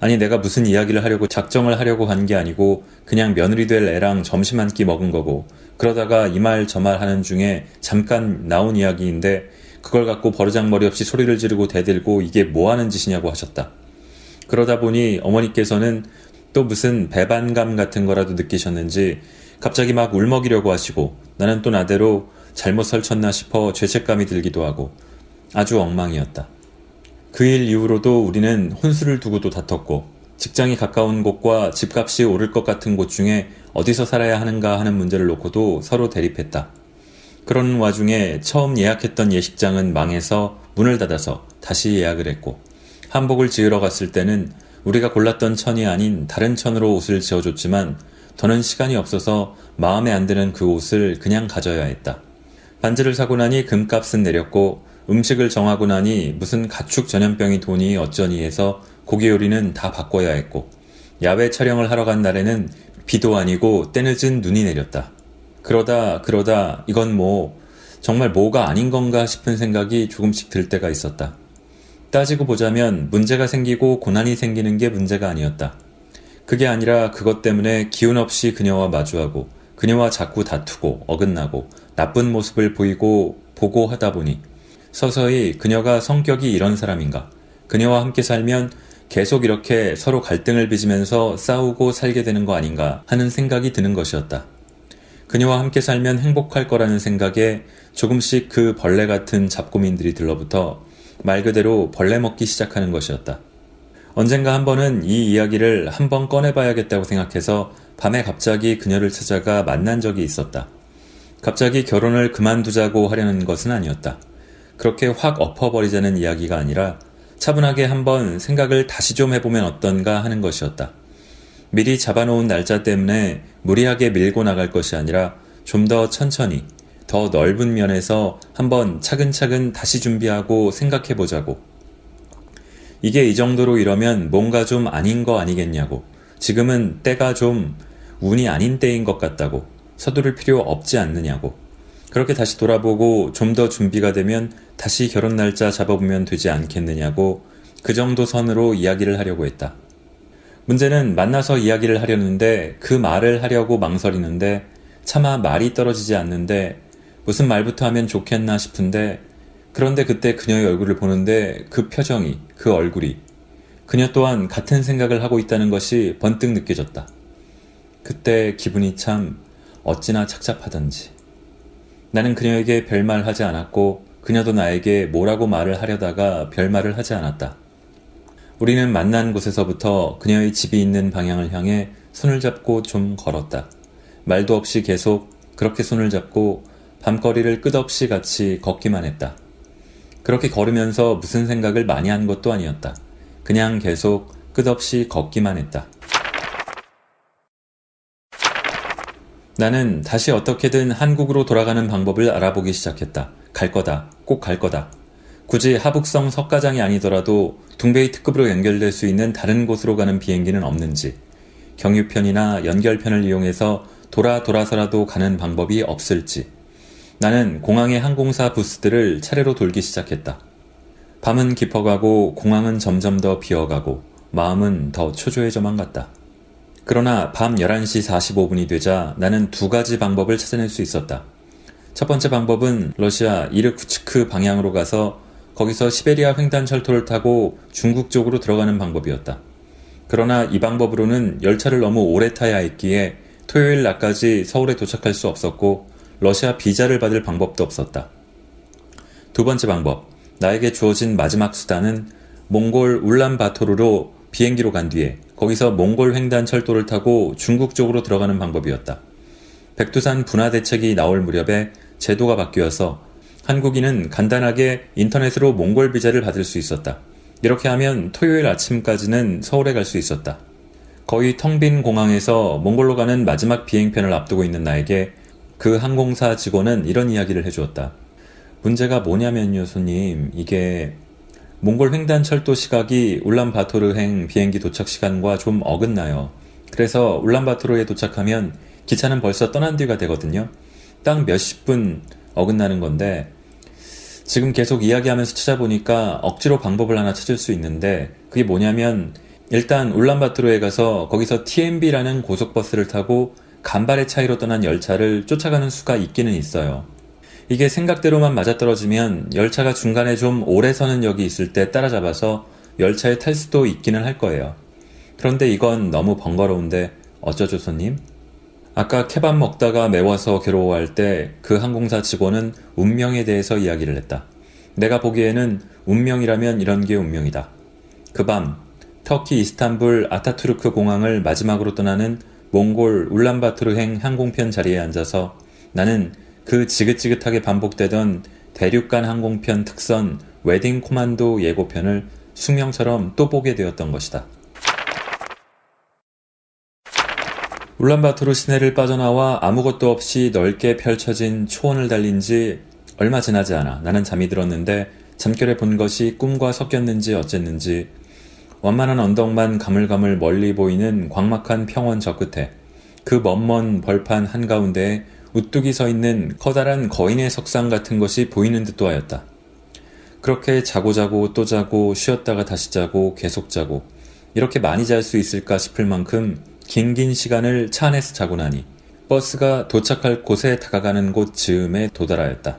아니 내가 무슨 이야기를 하려고 작정을 하려고 한 게 아니고 그냥 며느리 될 애랑 점심 한 끼 먹은 거고 그러다가 이 말 저 말 하는 중에 잠깐 나온 이야기인데 그걸 갖고 버르장머리 없이 소리를 지르고 대들고 이게 뭐 하는 짓이냐고 하셨다. 그러다 보니 어머니께서는 또 무슨 배반감 같은 거라도 느끼셨는지 갑자기 막 울먹이려고 하시고 나는 또 나대로 잘못 설쳤나 싶어 죄책감이 들기도 하고 아주 엉망이었다. 그 일 이후로도 우리는 혼수를 두고도 다퉜고 직장이 가까운 곳과 집값이 오를 것 같은 곳 중에 어디서 살아야 하는가 하는 문제를 놓고도 서로 대립했다. 그런 와중에 처음 예약했던 예식장은 망해서 문을 닫아서 다시 예약을 했고 한복을 지으러 갔을 때는 우리가 골랐던 천이 아닌 다른 천으로 옷을 지어줬지만 더는 시간이 없어서 마음에 안 드는 그 옷을 그냥 가져야 했다. 반지를 사고 나니 금값은 내렸고 음식을 정하고 나니 무슨 가축 전염병이 도니 어쩌니 해서 고기 요리는 다 바꿔야 했고 야외 촬영을 하러 간 날에는 비도 아니고 때늦은 눈이 내렸다. 그러다 그러다 이건 뭐 정말 뭐가 아닌 건가 싶은 생각이 조금씩 들 때가 있었다. 따지고 보자면 문제가 생기고 고난이 생기는 게 문제가 아니었다. 그게 아니라 그것 때문에 기운 없이 그녀와 마주하고 그녀와 자꾸 다투고 어긋나고 나쁜 모습을 보이고 보고 하다 보니 서서히 그녀가 성격이 이런 사람인가. 그녀와 함께 살면 계속 이렇게 서로 갈등을 빚으면서 싸우고 살게 되는 거 아닌가 하는 생각이 드는 것이었다. 그녀와 함께 살면 행복할 거라는 생각에 조금씩 그 벌레 같은 잡고민들이 들러붙어 말 그대로 벌레 먹기 시작하는 것이었다. 언젠가 한 번은 이 이야기를 한번 꺼내봐야겠다고 생각해서 밤에 갑자기 그녀를 찾아가 만난 적이 있었다. 갑자기 결혼을 그만두자고 하려는 것은 아니었다. 그렇게 확 엎어버리자는 이야기가 아니라 차분하게 한번 생각을 다시 좀 해보면 어떤가 하는 것이었다. 미리 잡아놓은 날짜 때문에 무리하게 밀고 나갈 것이 아니라 좀 더 천천히, 더 넓은 면에서 한번 차근차근 다시 준비하고 생각해 보자고. 이게 이 정도로 이러면 뭔가 좀 아닌 거 아니겠냐고. 지금은 때가 좀 운이 아닌 때인 것 같다고. 서두를 필요 없지 않느냐고. 그렇게 다시 돌아보고 좀 더 준비가 되면 다시 결혼 날짜 잡아보면 되지 않겠느냐고 그 정도 선으로 이야기를 하려고 했다. 문제는 만나서 이야기를 하려는데 그 말을 하려고 망설이는데 차마 말이 떨어지지 않는데 무슨 말부터 하면 좋겠나 싶은데 그런데 그때 그녀의 얼굴을 보는데 그 표정이, 그 얼굴이 그녀 또한 같은 생각을 하고 있다는 것이 번뜩 느껴졌다. 그때 기분이 참 어찌나 착잡하던지. 나는 그녀에게 별말 하지 않았고 그녀도 나에게 뭐라고 말을 하려다가 별말을 하지 않았다. 우리는 만난 곳에서부터 그녀의 집이 있는 방향을 향해 손을 잡고 좀 걸었다. 말도 없이 계속 그렇게 손을 잡고 밤거리를 끝없이 같이 걷기만 했다. 그렇게 걸으면서 무슨 생각을 많이 한 것도 아니었다. 그냥 계속 끝없이 걷기만 했다. 나는 다시 어떻게든 한국으로 돌아가는 방법을 알아보기 시작했다. 갈 거다. 꼭 갈 거다. 굳이 하북성 석가장이 아니더라도 둥베이 특급으로 연결될 수 있는 다른 곳으로 가는 비행기는 없는지, 경유편이나 연결편을 이용해서 돌아 돌아서라도 가는 방법이 없을지, 나는 공항의 항공사 부스들을 차례로 돌기 시작했다. 밤은 깊어가고 공항은 점점 더 비어가고 마음은 더 초조해져만 갔다. 그러나 밤 11시 45분이 되자 나는 두 가지 방법을 찾아낼 수 있었다. 첫 번째 방법은 러시아 이르쿠츠크 방향으로 가서 거기서 시베리아 횡단 철도를 타고 중국 쪽으로 들어가는 방법이었다. 그러나 이 방법으로는 열차를 너무 오래 타야 했기에 토요일 낮까지 서울에 도착할 수 없었고 러시아 비자를 받을 방법도 없었다. 두 번째 방법, 나에게 주어진 마지막 수단은 몽골 울란바토르로 비행기로 간 뒤에 거기서 몽골 횡단 철도를 타고 중국 쪽으로 들어가는 방법이었다. 백두산 분화 대책이 나올 무렵에 제도가 바뀌어서 한국인은 간단하게 인터넷으로 몽골 비자를 받을 수 있었다. 이렇게 하면 토요일 아침까지는 서울에 갈 수 있었다. 거의 텅 빈 공항에서 몽골로 가는 마지막 비행편을 앞두고 있는 나에게 그 항공사 직원은 이런 이야기를 해주었다. 문제가 뭐냐면요, 손님. 이게 몽골 횡단 철도 시각이 울란바토르행 비행기 도착 시간과 좀 어긋나요. 그래서 울란바토르에 도착하면 기차는 벌써 떠난 뒤가 되거든요. 딱 몇십 분 어긋나는 건데 지금 계속 이야기하면서 찾아보니까 억지로 방법을 하나 찾을 수 있는데 그게 뭐냐면 일단 울란바토르에 가서 거기서 TMB라는 고속버스를 타고 간발의 차이로 떠난 열차를 쫓아가는 수가 있기는 있어요. 이게 생각대로만 맞아떨어지면 열차가 중간에 좀 오래 서는 역이 있을 때 따라잡아서 열차에 탈 수도 있기는 할 거예요. 그런데 이건 너무 번거로운데 어쩌죠 손님? 아까 케밥 먹다가 매워서 괴로워할 때 그 항공사 직원은 운명에 대해서 이야기를 했다. 내가 보기에는 운명이라면 이런 게 운명이다. 그 밤, 터키 이스탄불 아타투르크 공항을 마지막으로 떠나는 몽골 울란바토르행 항공편 자리에 앉아서 나는 그 지긋지긋하게 반복되던 대륙간 항공편 특선 웨딩 코만도 예고편을 숙명처럼 또 보게 되었던 것이다. 울란바토르 시내를 빠져나와 아무것도 없이 넓게 펼쳐진 초원을 달린 지 얼마 지나지 않아 나는 잠이 들었는데 잠결에 본 것이 꿈과 섞였는지 어쨌는지 완만한 언덕만 가물가물 멀리 보이는 광막한 평원 저 끝에 그 먼먼 벌판 한가운데에 우뚝이 서 있는 커다란 거인의 석상 같은 것이 보이는 듯도 하였다. 그렇게 자고 자고 또 자고 쉬었다가 다시 자고 계속 자고 이렇게 많이 잘 수 있을까 싶을 만큼 긴긴 시간을 차 안에서 자고 나니 버스가 도착할 곳에 다가가는 곳 즈음에 도달하였다.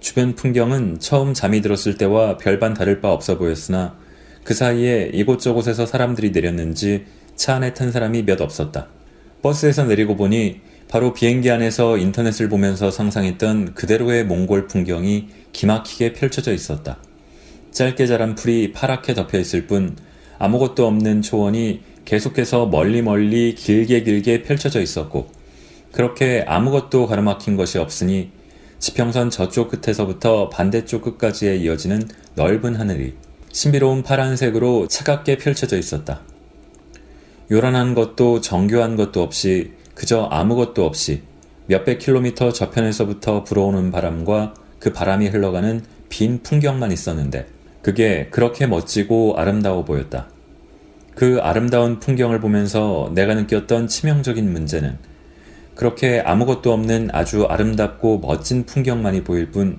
주변 풍경은 처음 잠이 들었을 때와 별반 다를 바 없어 보였으나 그 사이에 이곳저곳에서 사람들이 내렸는지 차 안에 탄 사람이 몇 없었다. 버스에서 내리고 보니 바로 비행기 안에서 인터넷을 보면서 상상했던 그대로의 몽골 풍경이 기막히게 펼쳐져 있었다. 짧게 자란 풀이 파랗게 덮여 있을 뿐 아무것도 없는 초원이 계속해서 멀리 멀리 길게 길게 펼쳐져 있었고 그렇게 아무것도 가로막힌 것이 없으니 지평선 저쪽 끝에서부터 반대쪽 끝까지에 이어지는 넓은 하늘이 신비로운 파란색으로 차갑게 펼쳐져 있었다. 요란한 것도 정교한 것도 없이 그저 아무것도 없이 몇백 킬로미터 저편에서부터 불어오는 바람과 그 바람이 흘러가는 빈 풍경만 있었는데 그게 그렇게 멋지고 아름다워 보였다. 그 아름다운 풍경을 보면서 내가 느꼈던 치명적인 문제는 그렇게 아무것도 없는 아주 아름답고 멋진 풍경만이 보일 뿐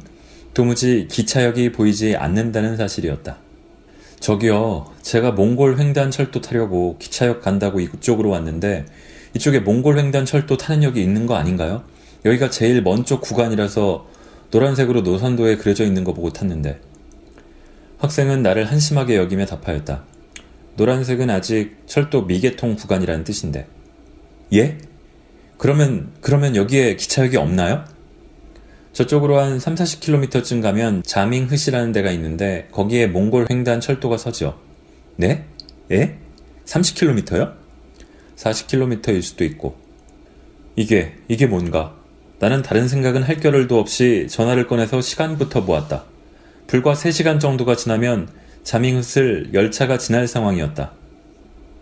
도무지 기차역이 보이지 않는다는 사실이었다. 저기요, 제가 몽골 횡단 철도 타려고 기차역 간다고 이쪽으로 왔는데 이쪽에 몽골 횡단 철도 타는 역이 있는 거 아닌가요? 여기가 제일 먼 쪽 구간이라서 노란색으로 노선도에 그려져 있는 거 보고 탔는데 학생은 나를 한심하게 여기며 답하였다. 노란색은 아직 철도 미개통 구간이라는 뜻인데. 예? 그러면, 그러면 여기에 기차역이 없나요? 저쪽으로 한 3, 40km쯤 가면 자밍흐시라는 데가 있는데 거기에 몽골 횡단 철도가 서죠. 네? 예? 30km요? 40km일 수도 있고. 이게, 이게 뭔가. 나는 다른 생각은 할 겨를도 없이 전화를 꺼내서 시간부터 보았다. 불과 3시간 정도가 지나면 자밍훗을 열차가 지날 상황이었다.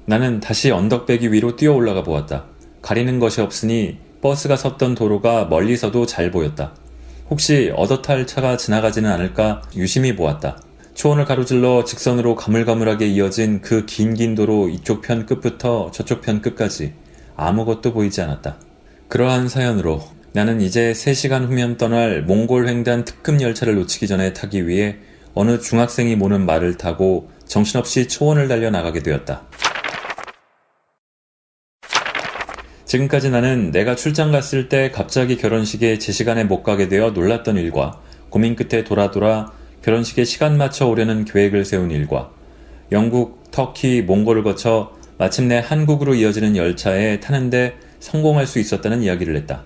나는 다시 언덕배기 위로 뛰어 올라가 보았다. 가리는 것이 없으니 버스가 섰던 도로가 멀리서도 잘 보였다. 혹시 얻어탈 차가 지나가지는 않을까 유심히 보았다. 초원을 가로질러 직선으로 가물가물하게 이어진 그 긴 긴 도로 이쪽 편 끝부터 저쪽 편 끝까지 아무것도 보이지 않았다. 그러한 사연으로 나는 이제 3시간 후면 떠날 몽골 횡단 특급 열차를 놓치기 전에 타기 위해 어느 중학생이 모는 말을 타고 정신없이 초원을 달려 나가게 되었다. 지금까지 나는 내가 출장 갔을 때 갑자기 결혼식에 제 시간에 못 가게 되어 놀랐던 일과 고민 끝에 돌아 돌아 결혼식에 시간 맞춰 오려는 계획을 세운 일과 영국, 터키, 몽골을 거쳐 마침내 한국으로 이어지는 열차에 타는데 성공할 수 있었다는 이야기를 했다.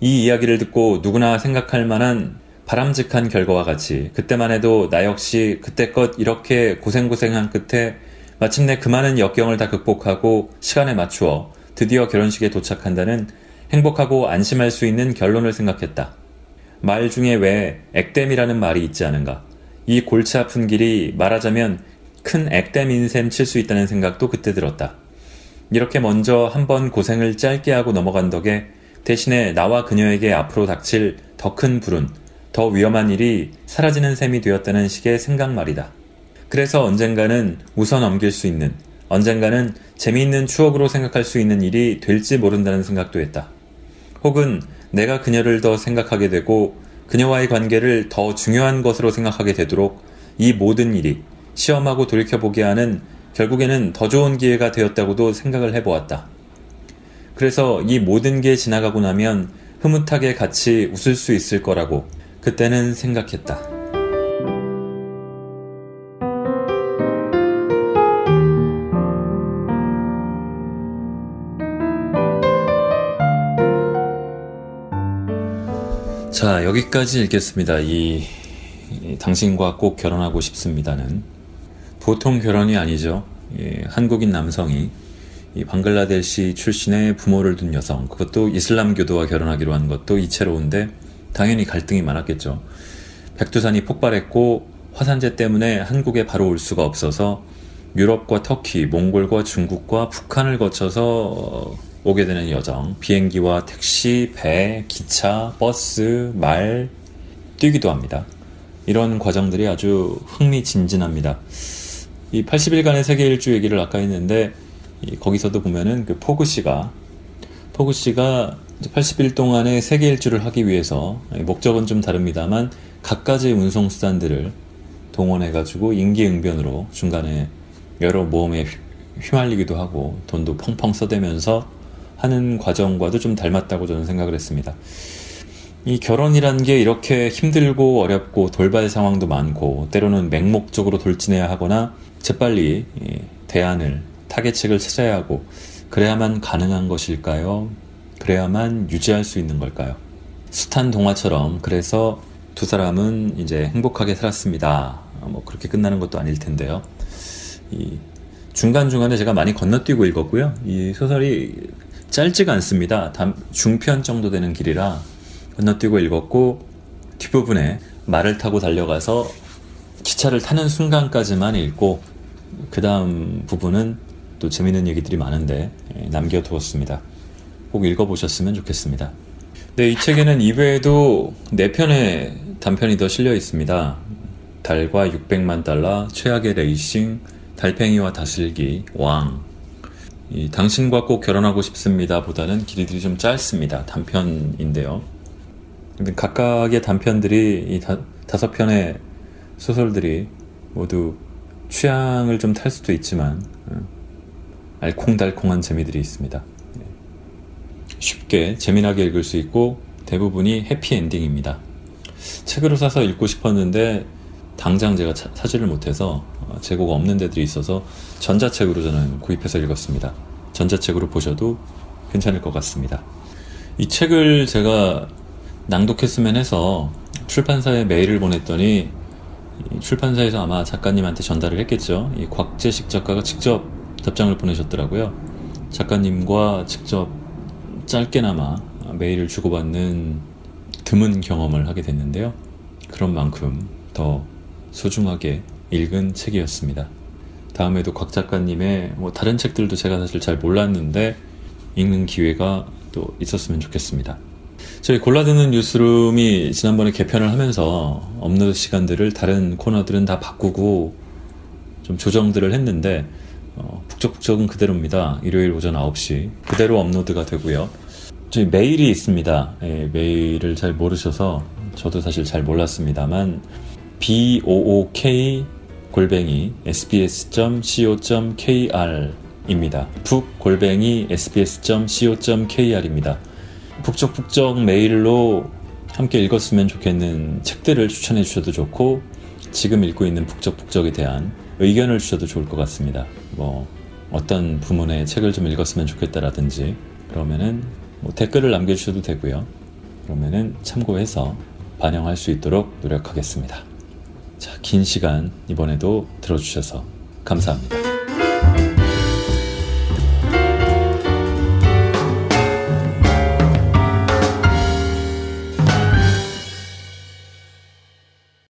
이 이야기를 듣고 누구나 생각할 만한 바람직한 결과와 같이 그때만 해도 나 역시 그때껏 이렇게 고생고생한 끝에 마침내 그 많은 역경을 다 극복하고 시간에 맞추어 드디어 결혼식에 도착한다는 행복하고 안심할 수 있는 결론을 생각했다. 말 중에 왜 액땜이라는 말이 있지 않은가? 이 골치 아픈 길이 말하자면 큰 액땜 인 셈 칠 수 있다는 생각도 그때 들었다. 이렇게 먼저 한번 고생을 짧게 하고 넘어간 덕에 대신에 나와 그녀에게 앞으로 닥칠 더 큰 불운, 더 위험한 일이 사라지는 셈이 되었다는 식의 생각 말이다. 그래서 언젠가는 웃어 넘길 수 있는, 언젠가는 재미있는 추억으로 생각할 수 있는 일이 될지 모른다는 생각도 했다. 혹은 내가 그녀를 더 생각하게 되고 그녀와의 관계를 더 중요한 것으로 생각하게 되도록 이 모든 일이 시험하고 돌이켜보게 하는 결국에는 더 좋은 기회가 되었다고도 생각을 해보았다. 그래서 이 모든 게 지나가고 나면 흐뭇하게 같이 웃을 수 있을 거라고 그때는 생각했다. 자, 여기까지 읽겠습니다. 이, 이 당신과 꼭 결혼하고 싶습니다는 보통 결혼이 아니죠. 예, 한국인 남성이 이 방글라데시 출신의 부모를 둔 여성, 그것도 이슬람교도와 결혼하기로 한 것도 이채로운데 당연히 갈등이 많았겠죠. 백두산이 폭발했고 화산재 때문에 한국에 바로 올 수가 없어서 유럽과 터키, 몽골과 중국과 북한을 거쳐서 오게 되는 여정, 비행기와 택시, 배, 기차, 버스, 말, 뛰기도 합니다. 이런 과정들이 아주 흥미진진합니다. 이 80일간의 세계 일주 얘기를 아까 했는데, 거기서도 보면은 그 포그 씨가, 포그 씨가 80일 동안의 세계 일주를 하기 위해서, 목적은 좀 다릅니다만, 각가지 운송 수단들을 동원해 가지고 임기응변으로 중간에 여러 모험에 휘말리기도 하고 돈도 펑펑 써대면서 하는 과정과도 좀 닮았다고 저는 생각을 했습니다. 이 결혼이란 게 이렇게 힘들고 어렵고 돌발 상황도 많고 때로는 맹목적으로 돌진해야 하거나 재빨리 대안을 타겟책을 찾아야 하고 그래야만 가능한 것일까요? 그래야만 유지할 수 있는 걸까요? 숱한 동화처럼 그래서 두 사람은 이제 행복하게 살았습니다. 뭐 그렇게 끝나는 것도 아닐 텐데요. 이 중간중간에 제가 많이 건너뛰고 읽었고요. 이 소설이 짧지가 않습니다. 중편 정도 되는 길이라 건너뛰고 읽었고 뒷부분에 말을 타고 달려가서 기차를 타는 순간까지만 읽고 그 다음 부분은 또 재밌는 얘기들이 많은데 예, 남겨두었습니다. 꼭 읽어보셨으면 좋겠습니다. 네, 이 책에는 이외에도 4편의 단편이 더 실려 있습니다. 달과 600만 달러, 최악의 레이싱, 달팽이와 다슬기, 왕, 당신과 꼭 결혼하고 싶습니다 보다는 길이들이 좀 짧습니다. 단편인데요. 각각의 단편들이 이 다, 다섯 편의 소설들이 모두 취향을 좀 탈 수도 있지만 어, 알콩달콩한 재미들이 있습니다. 네. 쉽게 재미나게 읽을 수 있고 대부분이 해피엔딩입니다. 책으로 사서 읽고 싶었는데 당장 제가 사지를 못해서 어, 재고가 없는 데들이 있어서 전자책으로 저는 구입해서 읽었습니다. 전자책으로 보셔도 괜찮을 것 같습니다. 이 책을 제가 낭독했으면 해서 출판사에 메일을 보냈더니 출판사에서 아마 작가님한테 전달을 했겠죠. 이 곽재식 작가가 직접 답장을 보내셨더라고요. 작가님과 직접 짧게나마 메일을 주고받는 드문 경험을 하게 됐는데요. 그런 만큼 더 소중하게 읽은 책이었습니다. 다음에도 곽 작가님의 뭐 다른 책들도 제가 사실 잘 몰랐는데 읽는 기회가 또 있었으면 좋겠습니다. 저희 골라드는 뉴스룸이 지난번에 개편을 하면서 업로드 시간들을 다른 코너들은 다 바꾸고 좀 조정들을 했는데 어, 북적북적은 그대로입니다. 일요일 오전 9시 그대로 업로드가 되고요. 저희 메일이 있습니다. 예, 메일을 잘 모르셔서 저도 사실 잘 몰랐습니다만 book 골뱅이 sbs.co.kr입니다. 북 골뱅이 sbs.co.kr입니다. 북적북적 메일로 함께 읽었으면 좋겠는 책들을 추천해 주셔도 좋고 지금 읽고 있는 북적북적에 대한 의견을 주셔도 좋을 것 같습니다. 뭐 어떤 부문의 책을 좀 읽었으면 좋겠다라든지 그러면은 뭐 댓글을 남겨주셔도 되고요. 그러면은 참고해서 반영할 수 있도록 노력하겠습니다. 자, 긴 시간 이번에도 들어주셔서 감사합니다.